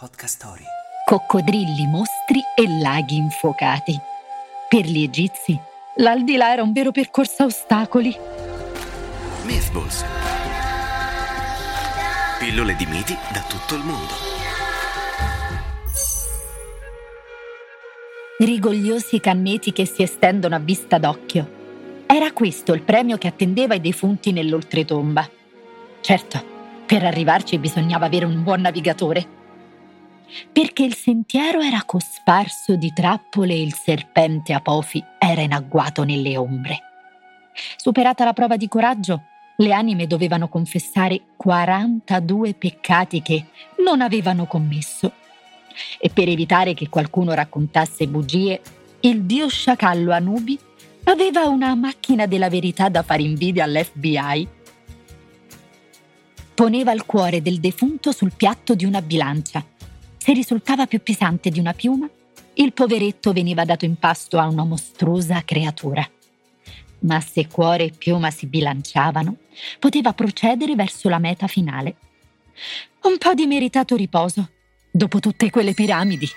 Podcast Story. Coccodrilli, mostri e laghi infuocati. Per gli egizi, l'aldilà era un vero percorso a ostacoli. Mythballs. Pillole di miti da tutto il mondo. Rigogliosi canneti che si estendono a vista d'occhio. Era questo il premio che attendeva i defunti nell'oltretomba. Certo, per arrivarci bisognava avere un buon navigatore perché il sentiero era cosparso di trappole e il serpente Apofi era in agguato nelle ombre. Superata la prova di coraggio, le anime dovevano confessare 42 peccati che non avevano commesso. E per evitare che qualcuno raccontasse bugie, il dio sciacallo Anubi aveva una macchina della verità da fare invidia all'FBI. Poneva il cuore del defunto sul piatto di una bilancia se risultava più pesante di una piuma, il poveretto veniva dato in pasto a una mostruosa creatura. Ma se cuore e piuma si bilanciavano, poteva procedere verso la meta finale. Un po' di meritato riposo, dopo tutte quelle piramidi.